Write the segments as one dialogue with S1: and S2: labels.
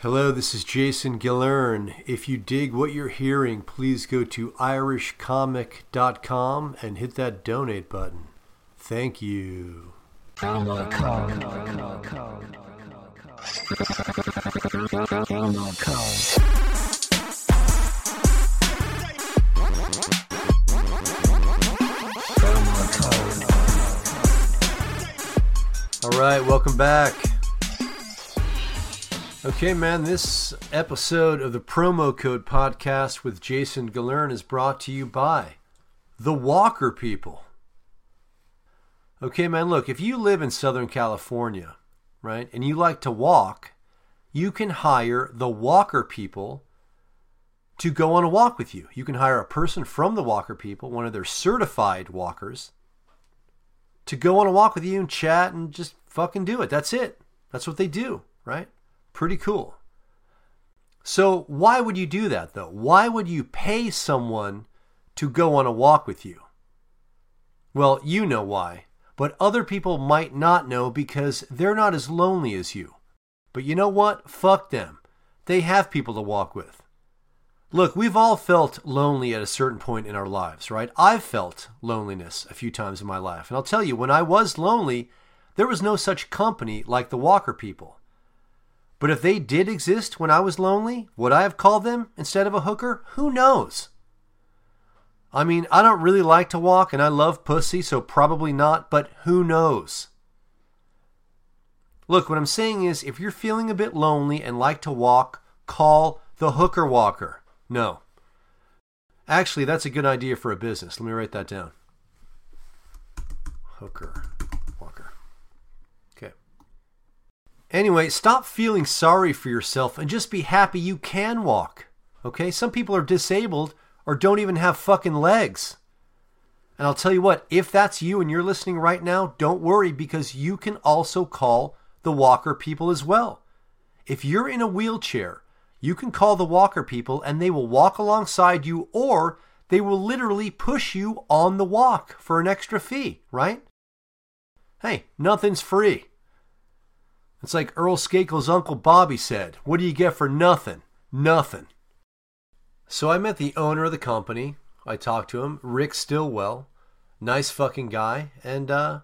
S1: Hello, this is Jason Gillearn. If you dig what you're hearing, please go to irishcomic.com and hit that donate button. Thank you. All right, welcome back. Okay, man, this episode of the Promo Code Podcast with Jason Gillearn is brought to you by the Walker People. Okay, man, look, if you live in Southern California, right, and you like to walk, you can hire the Walker People to go on a walk with you. You can hire a person from the Walker People, one of their certified walkers, to go on a walk with you and chat and just fucking do it. That's it. That's what they do, right? Pretty cool. So, why would you do that though? Why would you pay someone to go on a walk with you? Well, you know why, but other people might not know because they're not as lonely as you. But you know what? Fuck them. They have people to walk with. Look, we've all felt lonely at a certain point in our lives, right? I've felt loneliness a few times in my life. And I'll tell you, when I was lonely, there was no such company like the Walker people. But if they did exist when I was lonely, would I have called them instead of a hooker? Who knows? I mean, I don't really like to walk and I love pussy, so probably not, but who knows? Look, what I'm saying is if you're feeling a bit lonely and like to walk, call the hooker walker. No. Actually, that's a good idea for a business. Let me write that down. Hooker walker. Okay. Anyway, stop feeling sorry for yourself and just be happy you can walk. Okay? Some people are disabled or don't even have fucking legs. And I'll tell you what, if that's you and you're listening right now, don't worry because you can also call the walker people as well. If you're in a wheelchair, you can call the walker people and they will walk alongside you or they will literally push you on the walk for an extra fee, right? Hey, nothing's free. It's like Earl Skakel's Uncle Bobby said What do you get for nothing? Nothing. So I met the owner of the company. I talked to him, Rick Stillwell. Nice fucking guy. And uh,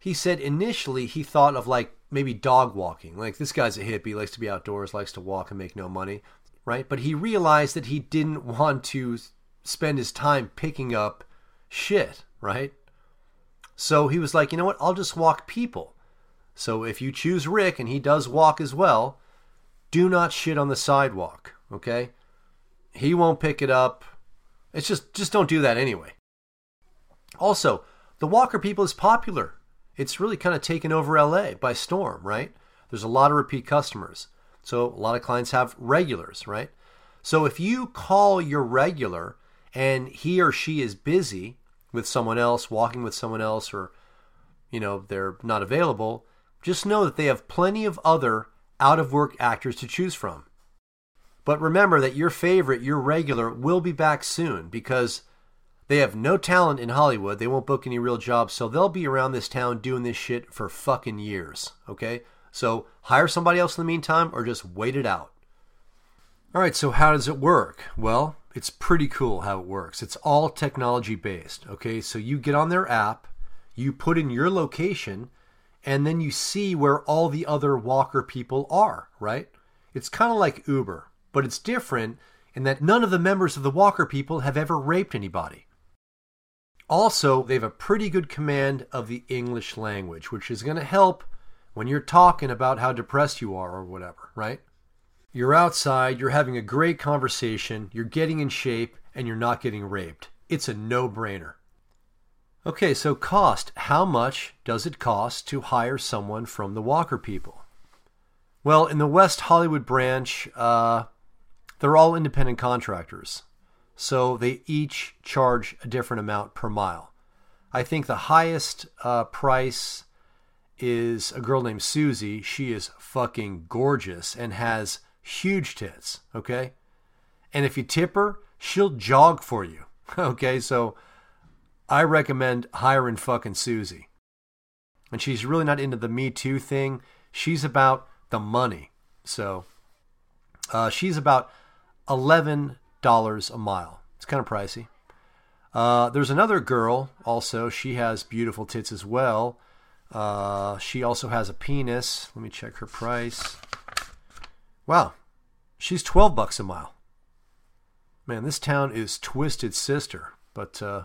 S1: he said initially he thought of like maybe dog walking. Like this guy's a hippie, likes to be outdoors, likes to walk and make no money, right? But he realized that he didn't want to spend his time picking up shit, right? So he was like, you know what? I'll just walk people. So if you choose Rick and he does walk as well, do not shit on the sidewalk, okay? He won't pick it up. It's just just don't do that anyway. Also, the Walker people is popular. It's really kind of taken over LA by storm, right? There's a lot of repeat customers. So a lot of clients have regulars, right? So if you call your regular and he or she is busy with someone else, walking with someone else, or, you know, they're not available, just know that they have plenty of other out of work actors to choose from. But remember that your favorite, your regular, will be back soon because they have no talent in Hollywood. They won't book any real jobs, so they'll be around this town doing this shit for fucking years. Okay? So hire somebody else in the meantime or just wait it out. All right, so how does it work? Well, it's pretty cool how it works. It's all technology based. Okay, so you get on their app, you put in your location, and then you see where all the other walker people are, right? It's kind of like Uber, but it's different in that none of the members of the walker people have ever raped anybody. Also, they have a pretty good command of the English language, which is going to help when you're talking about how depressed you are or whatever, right? You're outside, you're having a great conversation, you're getting in shape, and you're not getting raped. It's a no brainer. Okay, so cost. How much does it cost to hire someone from the Walker people? Well, in the West Hollywood branch, uh, they're all independent contractors. So they each charge a different amount per mile. I think the highest uh, price is a girl named Susie. She is fucking gorgeous and has huge tits, okay? And if you tip her, she'll jog for you, okay? So I recommend hiring fucking Susie. And she's really not into the Me Too thing. She's about the money. So uh, she's about $11 a mile. It's kind of pricey. Uh, there's another girl also. She has beautiful tits as well. Uh, she also has a penis. Let me check her price. Wow, she's 12 bucks a mile. Man, this town is twisted sister, but uh,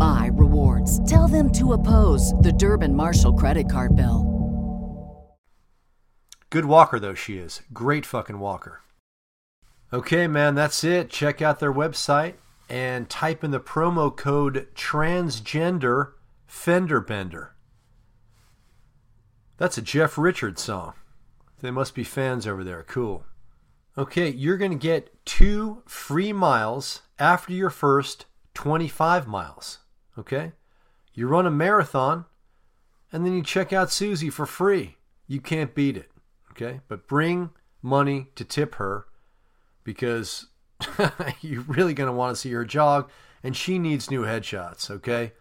S2: my rewards. Tell them to oppose the Durbin Marshall credit card bill.
S1: Good walker, though, she is. Great fucking walker. Okay, man, that's it. Check out their website and type in the promo code transgender fender bender. That's a Jeff Richards song. They must be fans over there. Cool. Okay, you're going to get two free miles after your first 25 miles. Okay? You run a marathon and then you check out Susie for free. You can't beat it. Okay? But bring money to tip her because you're really going to want to see her jog and she needs new headshots. Okay?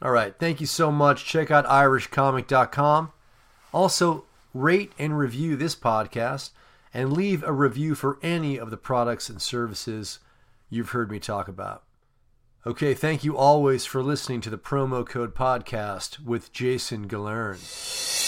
S1: All right. Thank you so much. Check out irishcomic.com. Also, rate and review this podcast and leave a review for any of the products and services you've heard me talk about. Okay, thank you always for listening to the Promo Code Podcast with Jason
S3: Gillearn.